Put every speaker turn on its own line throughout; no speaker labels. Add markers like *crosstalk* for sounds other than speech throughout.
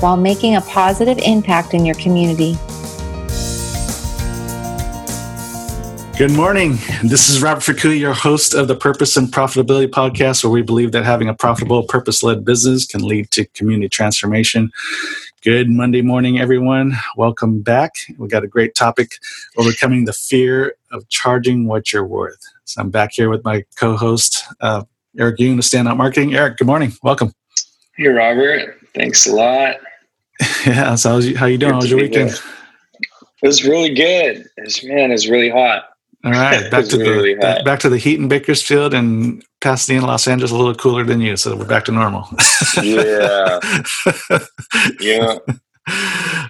while making a positive impact in your community.
Good morning. This is Robert Fukui, your host of the Purpose and Profitability Podcast, where we believe that having a profitable, purpose led business can lead to community transformation. Good Monday morning, everyone. Welcome back. We got a great topic overcoming the fear of charging what you're worth. So I'm back here with my co host, uh, Eric Yoon of Standout Marketing. Eric, good morning. Welcome.
Hey, Robert. Thanks a lot. *laughs*
yeah. So, how's you, how you doing? How was your weekend?
It was really good. It was, man, it's really hot.
All right, *laughs* back to really the back, back to the heat in Bakersfield and Pasadena, Los Angeles, a little cooler than you, so we're back to normal.
yeah, *laughs* yeah.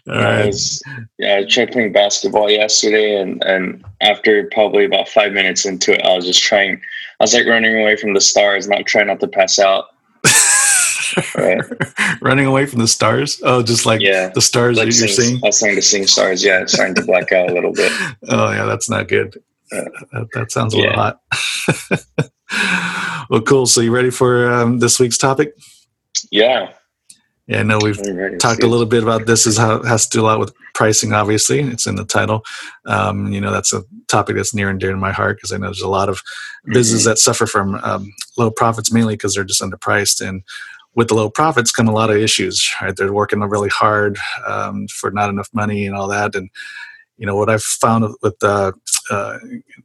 All right.
I was, yeah, I tried playing basketball yesterday, and and after probably about five minutes into it, I was just trying. I was like running away from the stars, not trying not to pass out.
Right. *laughs* Running away from the stars. Oh, just like yeah. the stars like that you're seeing.
I was starting to sing stars. Yeah, it's starting to black out a little bit. *laughs*
Oh yeah, that's not good. Uh, that, that, sounds a yeah. little hot. *laughs* well, cool. So you ready for um, this week's topic?
Yeah.
Yeah, I know we've talked a little bit about this. Is how has to do a lot with pricing. Obviously, it's in the title. Um, you know, that's a topic that's near and dear to my heart because I know there's a lot of businesses mm-hmm. that suffer from um, low profits mainly because they're just underpriced. And with the low profits come a lot of issues. Right, they're working really hard um, for not enough money and all that. And you know what I've found with uh, uh,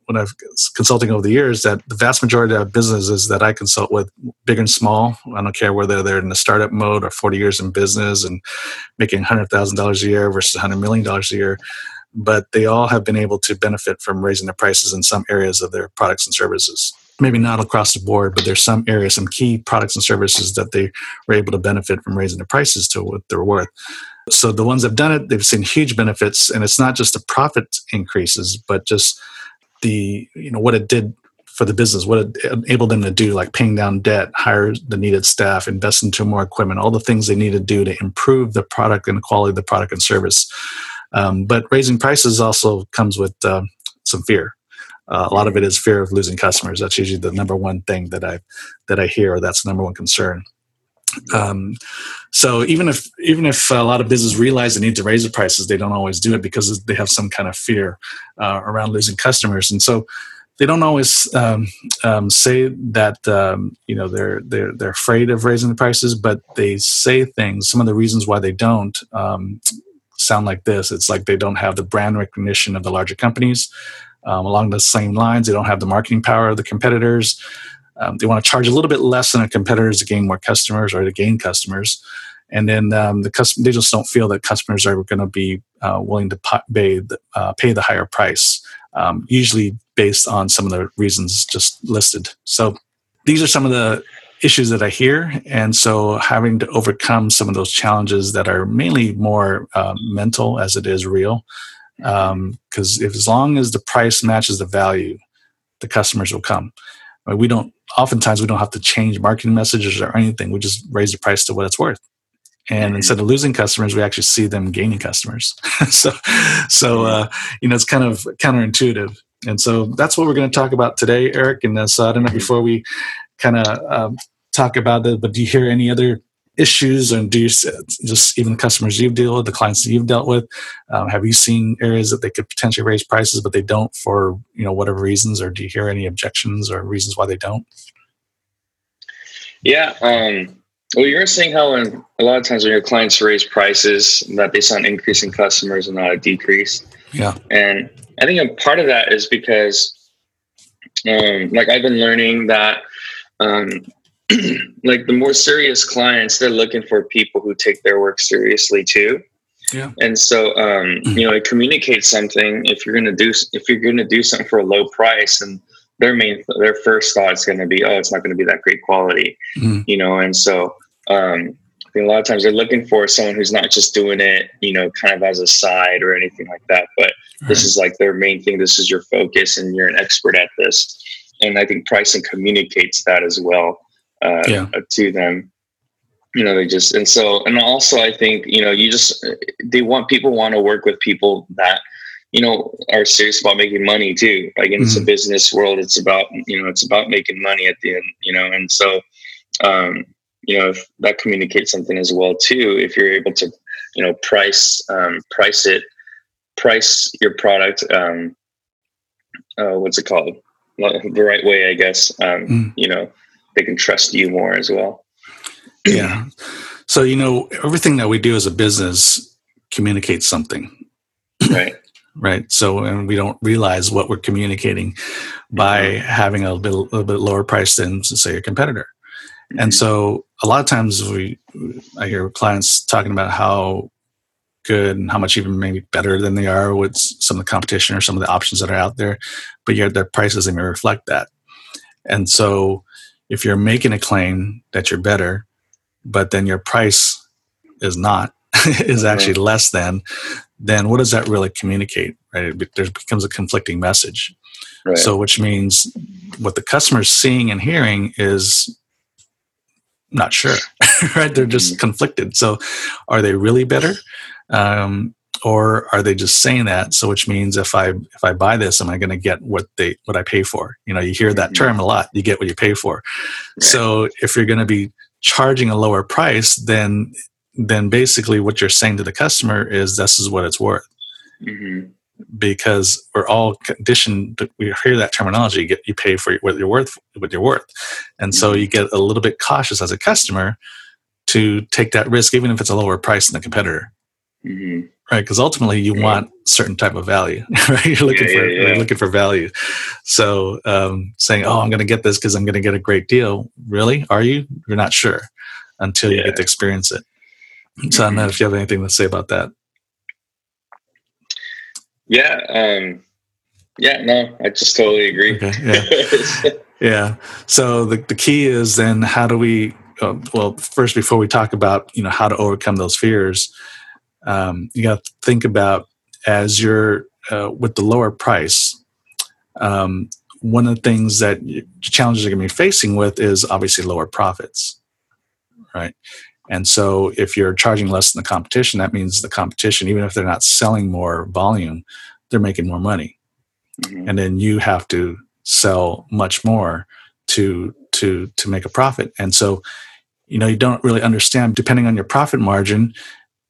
when I've consulting over the years that the vast majority of businesses that I consult with, big and small, I don't care whether they're in the startup mode or 40 years in business and making $100,000 a year versus $100 million a year, but they all have been able to benefit from raising the prices in some areas of their products and services. Maybe not across the board, but there's some areas, some key products and services that they were able to benefit from raising the prices to what they're worth. So the ones that have done it, they've seen huge benefits, and it's not just the profit increases, but just the you know what it did for the business, what it enabled them to do, like paying down debt, hire the needed staff, invest into more equipment, all the things they need to do to improve the product and the quality of the product and service. Um, but raising prices also comes with uh, some fear. Uh, a lot of it is fear of losing customers. That's usually the number one thing that I that I hear. That's the number one concern. Um, so even if even if a lot of businesses realize they need to raise the prices, they don't always do it because they have some kind of fear uh, around losing customers, and so they don't always um, um, say that um, you know they're they're they're afraid of raising the prices, but they say things. Some of the reasons why they don't um, sound like this: it's like they don't have the brand recognition of the larger companies. Um, along the same lines, they don't have the marketing power of the competitors. Um, they want to charge a little bit less than a competitors to gain more customers or to gain customers. And then um, the custom, they just don't feel that customers are going to be uh, willing to pay the, uh, pay the higher price, um, usually based on some of the reasons just listed. So these are some of the issues that I hear. And so having to overcome some of those challenges that are mainly more uh, mental as it is real. Because um, if as long as the price matches the value, the customers will come. We don't oftentimes we don't have to change marketing messages or anything. We just raise the price to what it's worth. And mm-hmm. instead of losing customers, we actually see them gaining customers. *laughs* so, so uh, you know, it's kind of counterintuitive. And so that's what we're going to talk about today, Eric. And uh, so I don't know mm-hmm. before we kind of um, talk about it, but do you hear any other issues and do you just even the customers you've dealt with the clients that you've dealt with um, have you seen areas that they could potentially raise prices but they don't for you know whatever reasons or do you hear any objections or reasons why they don't?
Yeah um, well you're seeing how when a lot of times when your clients raise prices that they saw an increase in customers and not a decrease.
Yeah.
And i think a part of that is because um, like i've been learning that um, *clears throat* like the more serious clients, they're looking for people who take their work seriously too.
Yeah.
And so, um, *clears throat* you know, it communicates something. If you're gonna do, if you're gonna do something for a low price, and their main, their first thought is gonna be, oh, it's not gonna be that great quality, mm. you know. And so, um, think a lot of times they're looking for someone who's not just doing it, you know, kind of as a side or anything like that, but right. this is like their main thing. This is your focus, and you're an expert at this. And I think pricing communicates that as well uh, yeah. to them. You know, they just and so and also I think you know you just they want people want to work with people that you know are serious about making money too. Like in mm-hmm. a business world, it's about you know it's about making money at the end. You know, and so um, you know if that communicates something as well too if you're able to you know price um, price it price your product um, uh, what's it called the right way i guess um, mm. you know they can trust you more as well.
Yeah. So you know everything that we do as a business communicates something.
Right. *laughs*
Right. So and we don't realize what we're communicating by mm-hmm. having a little, a little bit lower price than say a competitor. And so a lot of times we, I hear clients talking about how good and how much even maybe better than they are with some of the competition or some of the options that are out there, but yet their prices they may reflect that. And so if you're making a claim that you're better, but then your price is not, *laughs* is actually less than, then what does that really communicate? Right? There becomes a conflicting message. Right. So, which means what the customer's seeing and hearing is not sure, *laughs* right? They're just mm-hmm. conflicted. So, are they really better, um, or are they just saying that? So, which means if I if I buy this, am I going to get what they what I pay for? You know, you hear that mm-hmm. term a lot. You get what you pay for. Right. So, if you're going to be charging a lower price, then then basically what you're saying to the customer is this is what it's worth. Mm-hmm because we're all conditioned to, we hear that terminology you get you pay for what you're worth what you're worth and so you get a little bit cautious as a customer to take that risk even if it's a lower price than the competitor mm-hmm. Right because ultimately you yeah. want certain type of value *laughs* right you're looking yeah, for yeah, you're looking for value so um, saying oh i'm going to get this because i'm going to get a great deal really are you you're not sure until you get to experience it so i don't know mm-hmm. if you have anything to say about that
yeah. Um, yeah, no, I just totally agree. Okay, *laughs*
yeah. yeah. So the, the key is then how do we, uh, well, first, before we talk about, you know, how to overcome those fears, um, you got to think about as you're uh, with the lower price, um, one of the things that challenges you're going to be facing with is obviously lower profits, right? And so if you're charging less than the competition, that means the competition, even if they're not selling more volume, they're making more money. Mm-hmm. And then you have to sell much more to to to make a profit. And so, you know, you don't really understand depending on your profit margin.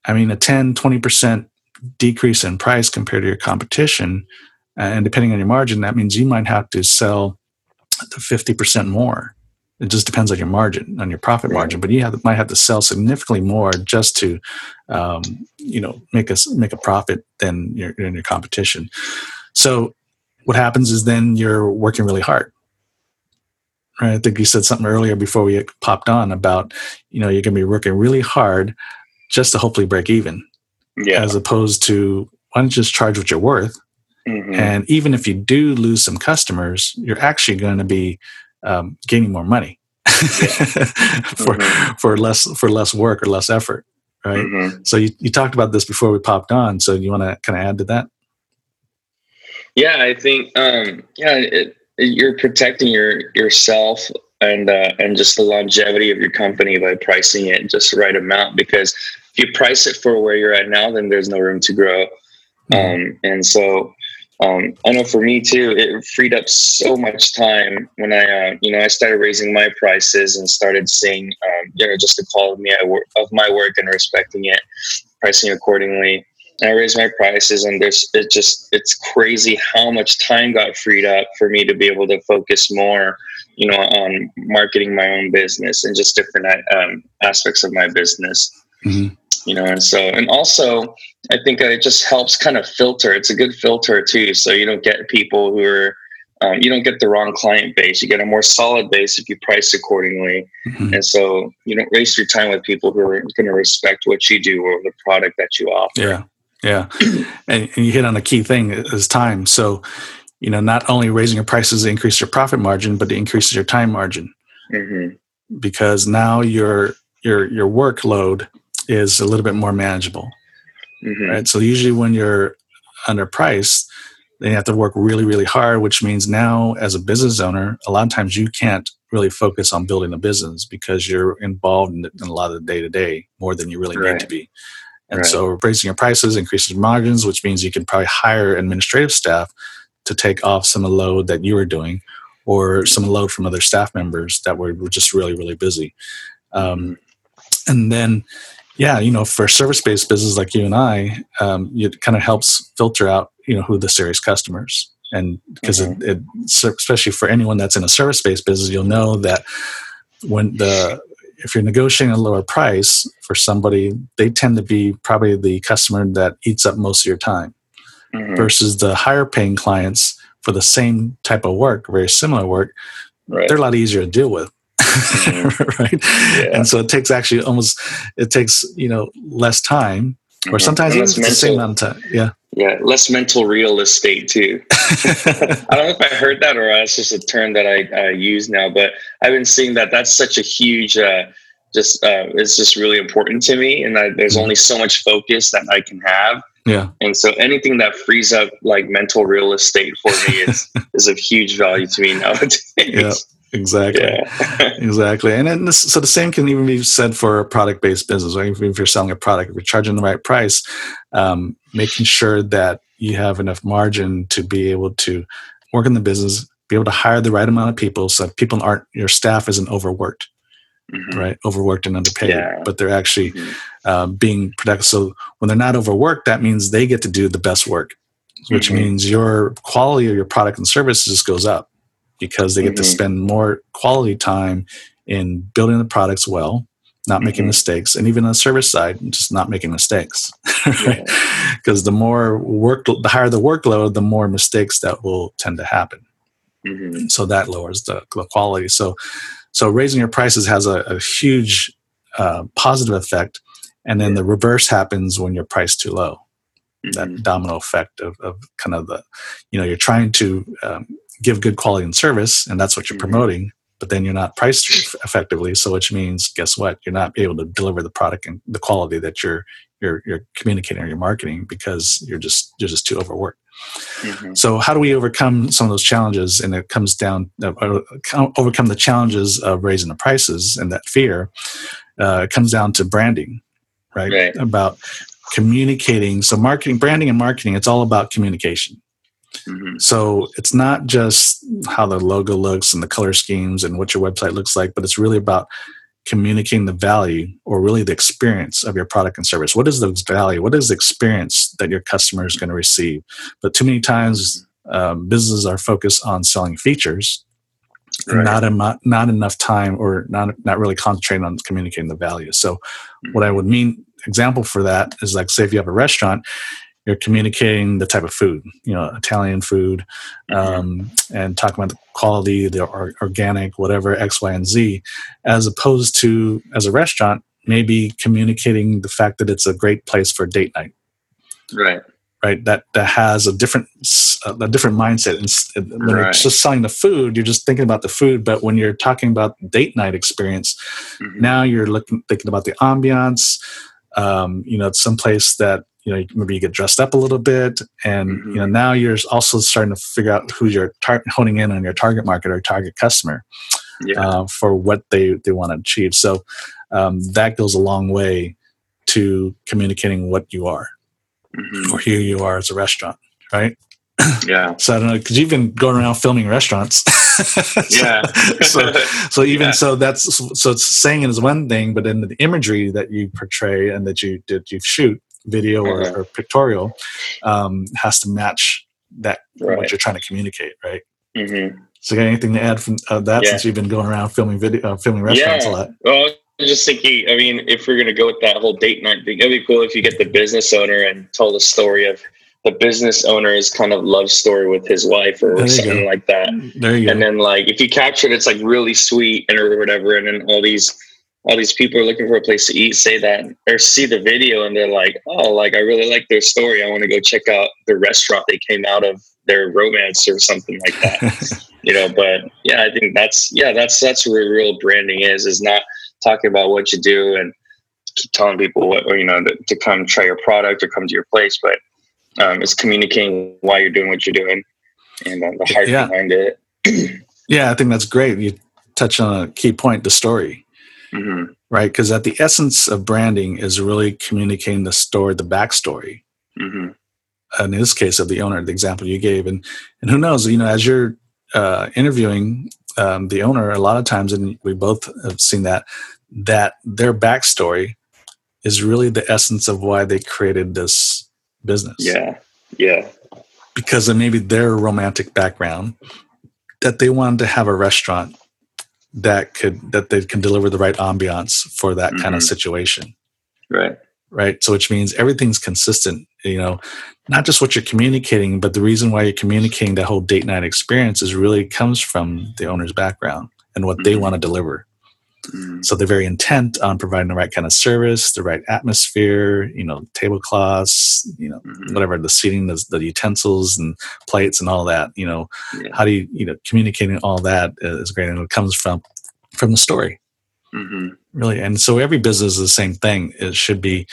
I mean, a 10, 20% decrease in price compared to your competition, uh, and depending on your margin, that means you might have to sell to 50% more it just depends on your margin, on your profit right. margin. But you have, might have to sell significantly more just to, um, you know, make us make a profit than your in your competition. So what happens is then you're working really hard. Right? I think you said something earlier before we popped on about, you know, you're going to be working really hard just to hopefully break even. Yeah. As opposed to why don't you just charge what you're worth? Mm-hmm. And even if you do lose some customers, you're actually going to be um, gaining more money *laughs* for mm-hmm. for less for less work or less effort, right? Mm-hmm. So you, you talked about this before we popped on. So you want to kind of add to that?
Yeah, I think um, yeah, it, you're protecting your yourself and uh, and just the longevity of your company by pricing it just the right amount. Because if you price it for where you're at now, then there's no room to grow. Mm-hmm. Um, and so um, I know for me too, it freed up so much time when I, uh, you know, I started raising my prices and started seeing, um, you know, just the quality of my work and respecting it, pricing accordingly. And I raised my prices, and there's it just it's crazy how much time got freed up for me to be able to focus more, you know, on marketing my own business and just different um, aspects of my business. Mm-hmm you know and so and also i think it just helps kind of filter it's a good filter too so you don't get people who are um, you don't get the wrong client base you get a more solid base if you price accordingly. Mm-hmm. and so you don't waste your time with people who are going to respect what you do or the product that you offer.
Yeah yeah. And, and you hit on a key thing is time. So you know not only raising your prices increase your profit margin but it increases your time margin. Mm-hmm. because now you're your your workload is a little bit more manageable. Mm-hmm. Right. So usually when you're underpriced, then you have to work really, really hard, which means now as a business owner, a lot of times you can't really focus on building a business because you're involved in, in a lot of the day to day more than you really right. need to be. And right. so raising your prices increases margins, which means you can probably hire administrative staff to take off some of the load that you were doing or some load from other staff members that were, were just really, really busy. Um, and then, yeah, you know, for service-based business like you and I, um, it kind of helps filter out, you know, who the serious customers. And because mm-hmm. it, it, especially for anyone that's in a service-based business, you'll know that when the if you're negotiating a lower price for somebody, they tend to be probably the customer that eats up most of your time mm-hmm. versus the higher paying clients for the same type of work, very similar work, right. they're a lot easier to deal with. *laughs* Right. Yeah. And so it takes actually almost, it takes, you know, less time or mm-hmm. sometimes even mental, the same amount of time. Yeah.
Yeah. Less mental real estate too. *laughs* I don't know if I heard that or that's just a term that I, I use now, but I've been seeing that that's such a huge, uh, just uh, it's just really important to me and I, there's mm-hmm. only so much focus that i can have
yeah
and so anything that frees up like mental real estate for me is *laughs* is of huge value to me nowadays
yeah exactly yeah. *laughs* exactly and then this, so the same can even be said for a product-based business right if you're selling a product if you're charging the right price um, making sure that you have enough margin to be able to work in the business be able to hire the right amount of people so that people aren't your staff isn't overworked mm-hmm. right? Overworked and underpaid, yeah. but they're actually mm-hmm. uh, being productive. So when they're not overworked, that means they get to do the best work, which mm-hmm. means your quality of your product and services goes up because they get to mm-hmm. spend more quality time in building the products well, not making mm-hmm. mistakes, and even on the service side, just not making mistakes. *laughs* right? Because yeah. the more work, the higher the workload, the more mistakes that will tend to happen. Mm-hmm. So that lowers the, the quality. So so raising your prices has a, a huge uh, positive effect, and then the reverse happens when you're priced too low. Mm-hmm. That domino effect of, of kind of the, you know, you're trying to um, give good quality and service, and that's what you're mm-hmm. promoting, but then you're not priced effectively. So which means, guess what? You're not able to deliver the product and the quality that you're you're you're communicating or you're marketing because you're just you're just too overworked. Mm-hmm. So, how do we overcome some of those challenges? And it comes down uh, overcome the challenges of raising the prices and that fear. Uh, it comes down to branding, right? right? About communicating. So, marketing, branding, and marketing. It's all about communication. Mm-hmm. So it's not just how the logo looks and the color schemes and what your website looks like, but it's really about communicating the value or really the experience of your product and service. What is the value? What is the experience that your customer is going to receive? But too many times, um, businesses are focused on selling features, right. not em- not enough time or not not really concentrating on communicating the value. So, mm-hmm. what I would mean example for that is like say if you have a restaurant you're communicating the type of food, you know, Italian food, mm-hmm. um, and talking about the quality, the or, organic, whatever X, Y, and Z, as opposed to as a restaurant, maybe communicating the fact that it's a great place for date night.
Right.
Right. That that has a different a different mindset. And when right. you're just selling the food, you're just thinking about the food. But when you're talking about date night experience, mm-hmm. now you're looking thinking about the ambiance. Um, you know, it's someplace that you know maybe you get dressed up a little bit and mm-hmm. you know mm-hmm. now you're also starting to figure out who you're tar- honing in on your target market or target customer yeah. uh, for what they they want to achieve so um, that goes a long way to communicating what you are mm-hmm. or who you are as a restaurant right
yeah *clears throat*
so i don't know because you've been going around filming restaurants *laughs*
yeah
so so *laughs* even yeah. so that's so it's saying it is one thing but then the imagery that you portray and that you did you shoot video or, mm-hmm. or pictorial um, has to match that right. what you're trying to communicate, right? Mm-hmm. So, got anything to add from uh, that yeah. since you've been going around filming video, uh, filming restaurants yeah. a lot?
Well, I'm just thinking. I mean, if we're gonna go with that whole date night thing, it'd be cool if you get the business owner and tell the story of the business owner's kind of love story with his wife or something go. like that.
There you
and go. then like if you capture it, it's like really sweet and or whatever, and then all these all these people are looking for a place to eat say that or see the video and they're like oh like i really like their story i want to go check out the restaurant they came out of their romance or something like that *laughs* you know but yeah i think that's yeah that's that's where real branding is is not talking about what you do and keep telling people what or you know to, to come try your product or come to your place, but um, it's communicating why you're doing what you're doing and uh, the heart yeah. behind it. *clears throat*
yeah, I think that's great. You touch on a key point: the story. Mm-hmm. Right, because at the essence of branding is really communicating the story, the backstory. Mm-hmm. In this case, of the owner, the example you gave, and and who knows, you know, as you're uh, interviewing um, the owner, a lot of times, and we both have seen that that their backstory is really the essence of why they created this business.
Yeah, yeah.
Because of maybe their romantic background, that they wanted to have a restaurant that could that they can deliver the right ambiance for that mm-hmm. kind of mm-hmm. situation.
Right.
Right. So which means everything's consistent, you know, not just what you're communicating, but the reason why you're communicating that whole date night experience is really comes from the owner's background and what mm-hmm. they want to deliver. Mm-hmm. So they're very intent on providing the right kind of service, the right atmosphere, you know, tablecloths, you know, mm-hmm. whatever the seating, the, the, utensils and plates and all that. You know, yeah. how do you, you know, communicating all that is great, and it comes from from the story, mm-hmm. really. And so every business is the same thing. It should be,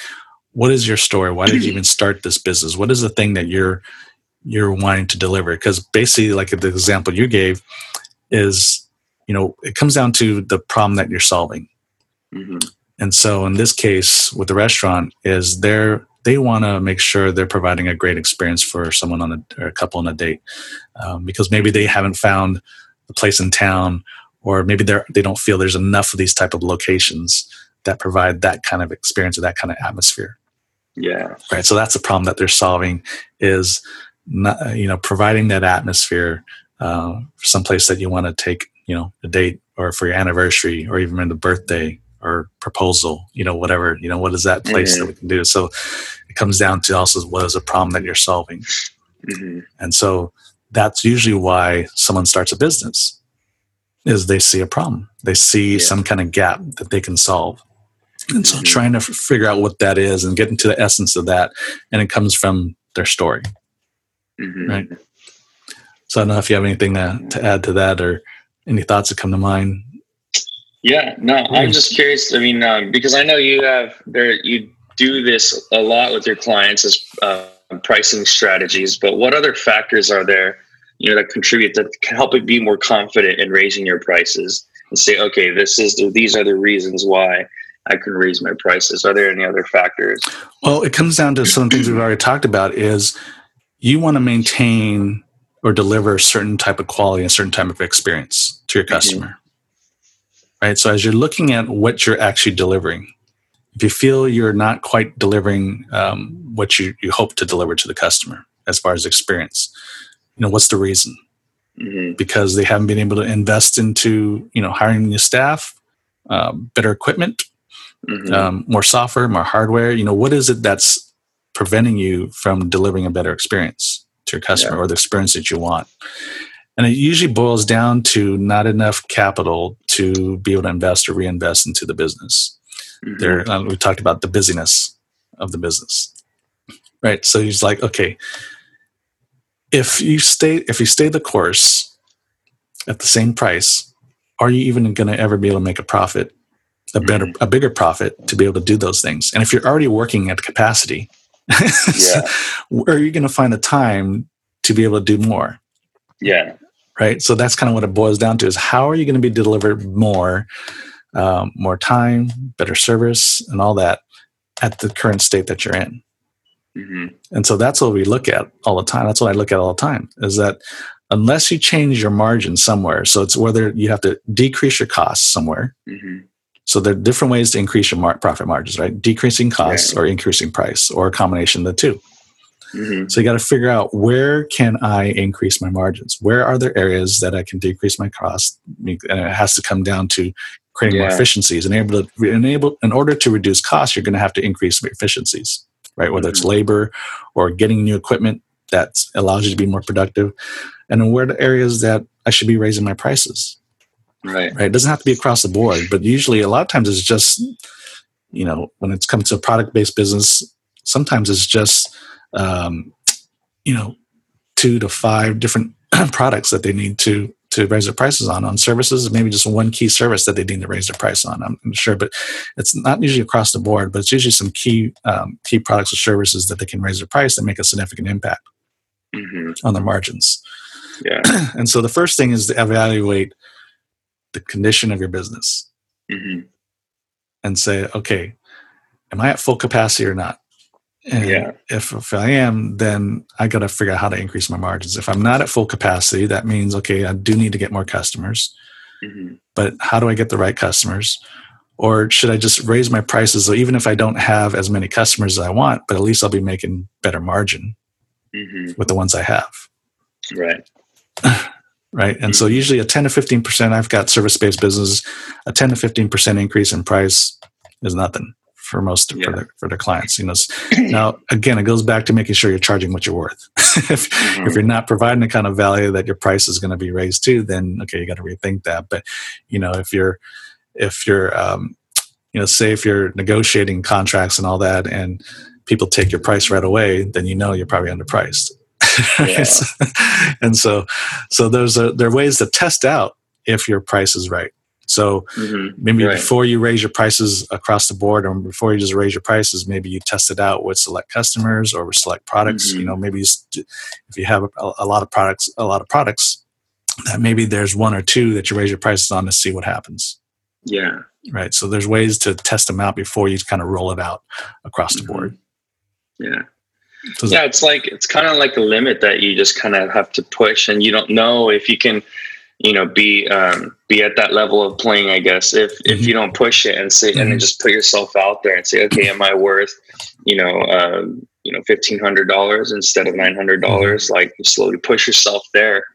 what is your story? Why did you even start this business? What is the thing that you're you're wanting to deliver? Because basically, like the example you gave, is you know, it comes down to the problem that you're solving. Mm-hmm. And so in this case with the restaurant is they're they want to make sure they're providing a great experience for someone on a, or a couple on a date um, because maybe they haven't found a place in town or maybe they're they don't feel there's enough of these type of locations that provide that kind of experience or that kind of atmosphere
yeah
right so that's the problem that they're solving is not, you know providing that atmosphere uh, someplace that you want to take you know a date or for your anniversary or even the birthday or proposal you know whatever you know what is that place mm-hmm. that we can do so it comes down to also what is a problem that you're solving mm-hmm. and so that's usually why someone starts a business is they see a problem they see yeah. some kind of gap that they can solve and so mm-hmm. trying to f- figure out what that is and get into the essence of that and it comes from their story mm-hmm. right so i don't know if you have anything to, to add to that or any thoughts that come to mind?
Yeah, no, I'm just curious. I mean, um, because I know you have there, you do this a lot with your clients as uh, pricing strategies. But what other factors are there, you know, that contribute that can help you be more confident in raising your prices and say, okay, this is the, these are the reasons why I can raise my prices. Are there any other factors?
Well, it comes down to some things we've already talked about. Is you want to maintain or deliver a certain type of quality, and a certain type of experience to your mm-hmm. customer. Mm-hmm. Right. So as you're looking at what you're actually delivering, if you feel you're not quite delivering um, what you, you hope to deliver to the customer as far as experience, you know, what's the reason? Mm-hmm. Because they haven't been able to invest into, you know, hiring new staff, um, better equipment, mm-hmm. um, more software, more hardware. You know, what is it that's preventing you from delivering a better experience? To your customer yeah. or the experience that you want. And it usually boils down to not enough capital to be able to invest or reinvest into the business. Mm-hmm. There, uh, we talked about the busyness of the business, right? So he's like, okay, if you stay if you stay the course at the same price, are you even going to ever be able to make a profit, a better, mm-hmm. a bigger profit to be able to do those things? And if you're already working at capacity, *laughs* yeah. where are you going to find the time to be able to do more?
Yeah.
Right. So that's kind of what it boils down to: is how are you going to be delivered more, um, more time, better service, and all that at the current state that you're in. Mm-hmm. And so that's what we look at all the time. That's what I look at all the time: is that unless you change your margin somewhere, so it's whether you have to decrease your costs somewhere. Mm-hmm so there are different ways to increase your mar- profit margins, right? Decreasing costs right. or increasing price, or a combination of the 2 mm-hmm. So you got to figure out where can I increase my margins? Where are there areas that I can decrease my costs? And it has to come down to creating yeah. more efficiencies. And able to enable in order to reduce costs, you're going to have to increase efficiencies, right? Whether mm-hmm. it's labor or getting new equipment that allows you to be more productive, and then where are the areas that I should be raising my prices?
Right.
Right. It doesn't have to be across the board, but usually a lot of times it's just, you know, when it comes to a product based business, sometimes it's just, um, you know, two to five different *clears throat* products that they need to to raise their prices on on services, maybe just one key service that they need to raise their price on. I'm, I'm sure, but it's not usually across the board, but it's usually some key um, key products or services that they can raise their price and make a significant impact mm-hmm. on their margins.
Yeah. *clears throat*
and so the first thing is to evaluate the condition of your business mm-hmm. and say, okay, am I at full capacity or not? And yeah. if, if I am, then I got to figure out how to increase my margins. If I'm not at full capacity, that means, okay, I do need to get more customers. Mm-hmm. But how do I get the right customers? Or should I just raise my prices? So even if I don't have as many customers as I want, but at least I'll be making better margin mm-hmm. with the ones I have.
Right. *laughs*
right. And so usually a 10 to 15%, I've got service based business, a 10 to 15% increase in price is nothing for most yeah. for, the, for their clients. You know, *clears throat* now again, it goes back to making sure you're charging what you're worth. *laughs* if, mm-hmm. if you're not providing the kind of value that your price is going to be raised to, then okay, you got to rethink that. But you know, if you're if you're um, you know, say if you're negotiating contracts and all that, and people take your price right away, then you know you're probably underpriced. *laughs* Yeah. and so, so there's a, there are ways to test out if your price is right. So mm-hmm. maybe right. before you raise your prices across the board, or before you just raise your prices, maybe you test it out with select customers or with select products. Mm-hmm. You know, maybe you, if you have a, a, lot of products, a lot of products, that maybe there's one or two that you raise your prices on to see what happens.
Yeah.
Right. So there's ways to test them out before you kind of roll it out across mm-hmm. the board.
Yeah. So yeah, it's like it's kind of like a limit that you just kind of have to push, and you don't know if you can you know be um, be at that level of playing i guess if mm-hmm. if you don't push it and say mm-hmm. and then just put yourself out there and say okay am i worth you know uh, you know $1500 instead of $900 mm-hmm. like slowly push yourself there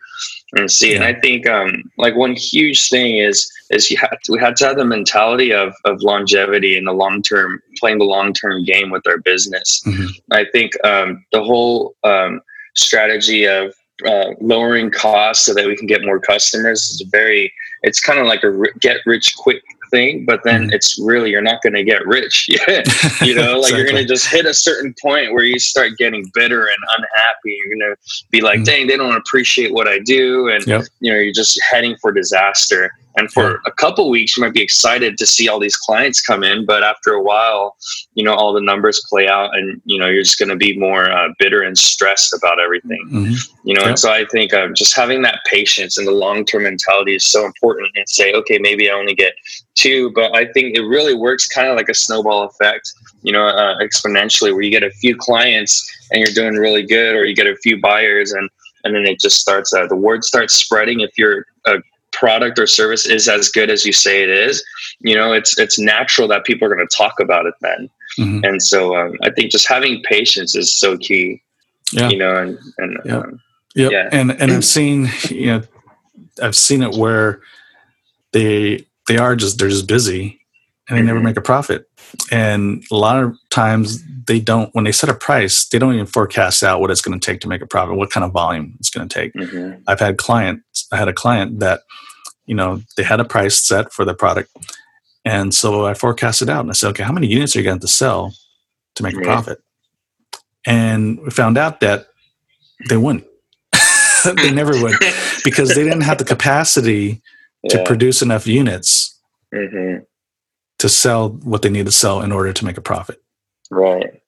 and see yeah. and i think um, like one huge thing is is you had to, we had to have the mentality of of longevity and the long term playing the long term game with our business mm-hmm. i think um, the whole um, strategy of uh, lowering costs so that we can get more customers is very it's kind of like a get rich quick thing but then mm-hmm. it's really you're not going to get rich *laughs* Yet. you know like exactly. you're going to just hit a certain point where you start getting bitter and unhappy you're going to be like mm-hmm. dang they don't appreciate what i do and yep. you know you're just heading for disaster and for a couple weeks, you might be excited to see all these clients come in, but after a while, you know, all the numbers play out, and you know, you're just going to be more uh, bitter and stressed about everything. Mm-hmm. You know, yeah. and so I think um, just having that patience and the long term mentality is so important. And say, okay, maybe I only get two, but I think it really works kind of like a snowball effect. You know, uh, exponentially, where you get a few clients and you're doing really good, or you get a few buyers and and then it just starts uh, the word starts spreading if you're product or service is as good as you say it is, you know, it's it's natural that people are going to talk about it then. Mm-hmm. And so um, I think just having patience is so key. Yeah. You know, and and
yep. Um, yep. yeah, and and I've seen you know, I've seen it where they they are just they're just busy and they mm-hmm. never make a profit. And a lot of times they don't when they set a price, they don't even forecast out what it's going to take to make a profit, what kind of volume it's going to take. Mm-hmm. I've had clients, I had a client that, you know, they had a price set for the product. And so I forecasted out and I said, okay, how many units are you going to sell to make a profit? And we found out that they wouldn't. *laughs* they never would because they didn't have the capacity *laughs* yeah. to produce enough units mm-hmm to sell what they need to sell in order to make a profit.
Right.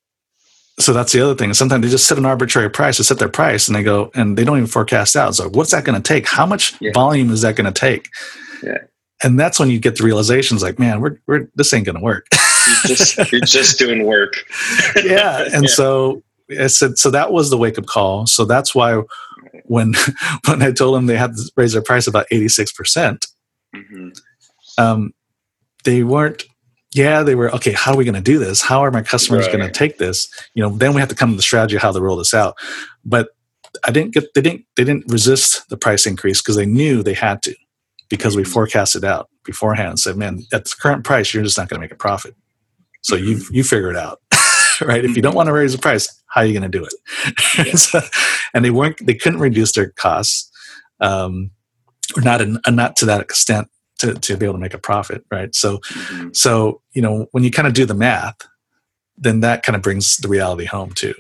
So that's the other thing. Sometimes they just set an arbitrary price, they set their price, and they go and they don't even forecast out. So what's that going to take? How much yeah. volume is that going to take?
Yeah.
And that's when you get the realizations, like, man, we're, we're this ain't going to work.
you're, just, *laughs* you're just doing work.
yeah. *laughs* And yeah. so I said, so that was the wake up call. So that's why when *laughs* when I told them they had to raise their price about eighty six percent, mm-hmm. um, they weren't yeah they were okay how are we going to do this how are my customers right. going to take this you know then we have to come to the strategy of how to roll this out but i didn't get they didn't they didn't resist the price increase because they knew they had to because we mm-hmm. forecasted out beforehand and said man at the current price you're just not going to make a profit so you you figure it out *laughs* right if you don't mm-hmm. want to raise the price how are you going to do it *laughs* yeah. so, and they weren't they couldn't reduce their costs um, or not in, not to that extent to, to be able to make a profit right so mm-hmm. so you know when you kind of do the math then that kind of brings the reality home too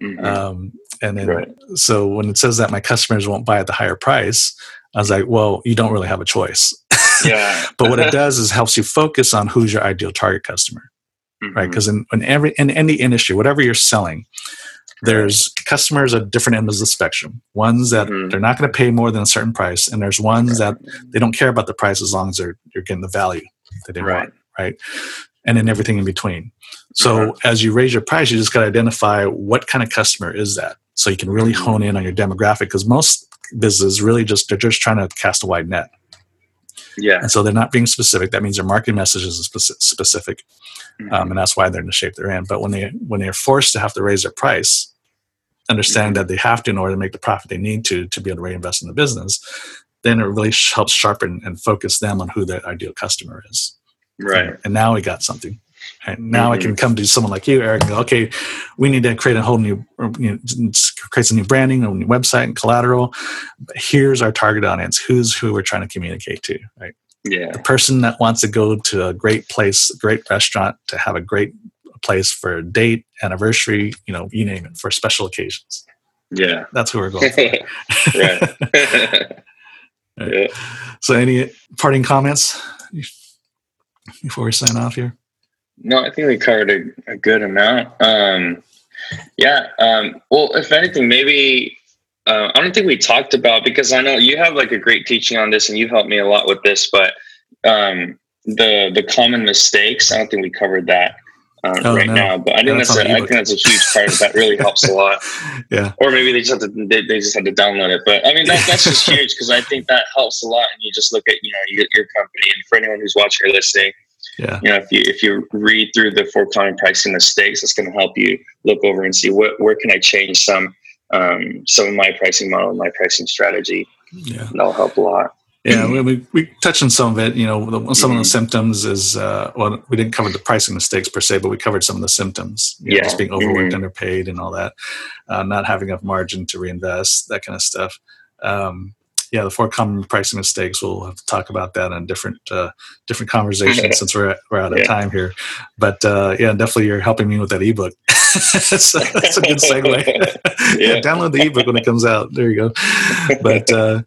mm-hmm. um, and then right. so when it says that my customers won't buy at the higher price I was like, well, you don't really have a choice. *laughs*
Yeah.
but what it does is helps you focus on who's your ideal target customer, mm-hmm. right? Because in, in every in any industry, whatever you're selling, there's customers at different ends of the spectrum. Ones that mm-hmm. they're not going to pay more than a certain price, and there's ones that they don't care about the price as long as they're you're getting the value that they right. want, right? And then everything in between. So as you raise your price, you just got to identify what kind of customer is that, so you can really mm-hmm. hone in on your demographic. Because most businesses really just they're just trying to cast a wide net.
Yeah.
And so they're not being specific. That means their marketing message is specific, mm-hmm. um, and that's why they're in the shape they're in. But when they when they're forced to have to raise their price, understanding mm-hmm. that they have to in order to make the profit they need to to be able to reinvest in the business, then it really helps sharpen and focus them on who their ideal customer is.
Right.
And, and now we got something. And now mm-hmm. I can mm-hmm. come to someone like you, Eric, and go, okay, we need to create a whole new, you know, create a new branding, a new website and collateral. Here's our target audience. Who's who we're trying to communicate to, right?
Yeah.
The person that wants to go to a great place, a great restaurant, to have a great place for date, anniversary, you know, you name it, for special occasions.
Yeah.
That's who we're going for. *laughs* right. *laughs* right. Yeah. So, any parting comments before we sign off here?
No, I think we covered a, a good amount. Um, yeah. Um, well, if anything, maybe uh, I don't think we talked about because I know you have like a great teaching on this and you've helped me a lot with this, but um, the the common mistakes. I don't think we covered that. Um, oh, right no. now, but I think that's, that's a, I think that's a huge part of that. Really helps a *laughs* lot.
yeah.
Or maybe they just have to they, they just had to download it. But I mean that, that's just *laughs* huge because I think that helps a lot. And you just look at you know your, your company and for anyone who's watching or listening,
yeah.
You know, if you if you read through the four common pricing mistakes, it's going to help you look over and see what where can I change some um, some of my pricing model, my pricing strategy.
Yeah,
that'll help a lot.
Yeah, we, we, we touched on some of it. You know, the, some mm-hmm. of the mm-hmm. symptoms is uh, well, we didn't cover the pricing mistakes per se, but we covered some of the symptoms. You know, yeah, just being overworked, mm-hmm. underpaid, and all that, uh, not having enough margin to reinvest, that kind of stuff. Um, yeah, the four common pricing mistakes. We'll have to talk about that in different uh, different conversations *laughs* since we're we're out of yeah. time here. But uh, yeah, definitely you're helping me with that ebook. *laughs* so that's a good segue. yeah. *laughs* yeah, download the ebook when it comes out. There you go. But uh,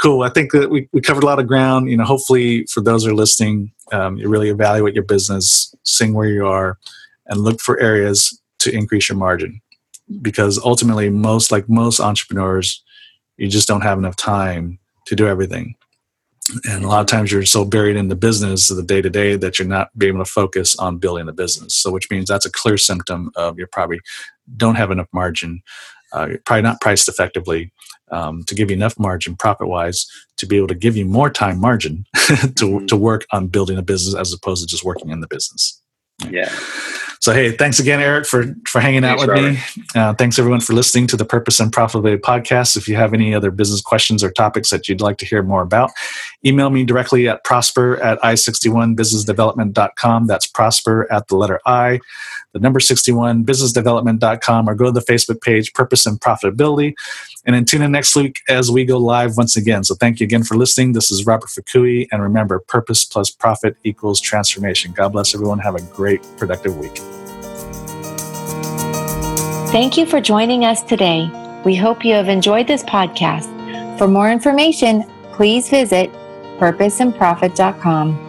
cool. I think that we, we covered a lot of ground. You know, hopefully for those who are listening, um, you really evaluate your business, sing where you are, and look for areas to increase your margin. Because ultimately, most like most entrepreneurs, you just don't have enough time to do everything and a lot of times you're so buried in the business of the day to day that you're not being able to focus on building the business. So which means that's a clear symptom of you probably don't have enough margin uh, you're probably not priced effectively um, to give you enough margin profit wise to be able to give you more time margin *laughs* to, mm-hmm. to work on building a business as opposed to just working in the business.
Yeah
so hey, thanks again, Eric, for for hanging thanks, out with Robert. me. Uh, thanks everyone for listening to the Purpose and Profitability podcast. If you have any other business questions or topics that you'd like to hear more about, email me directly at prosper at i61businessdevelopment.com. That's prosper at the letter I, the number 61 businessdevelopment.com, or go to the Facebook page Purpose and Profitability. And then tune in next week as we go live once again. So thank you again for listening. This is Robert Fukui. And remember, purpose plus profit equals transformation. God bless everyone. Have a great, productive week.
Thank you for joining us today. We hope you have enjoyed this podcast. For more information, please visit purposeandprofit.com.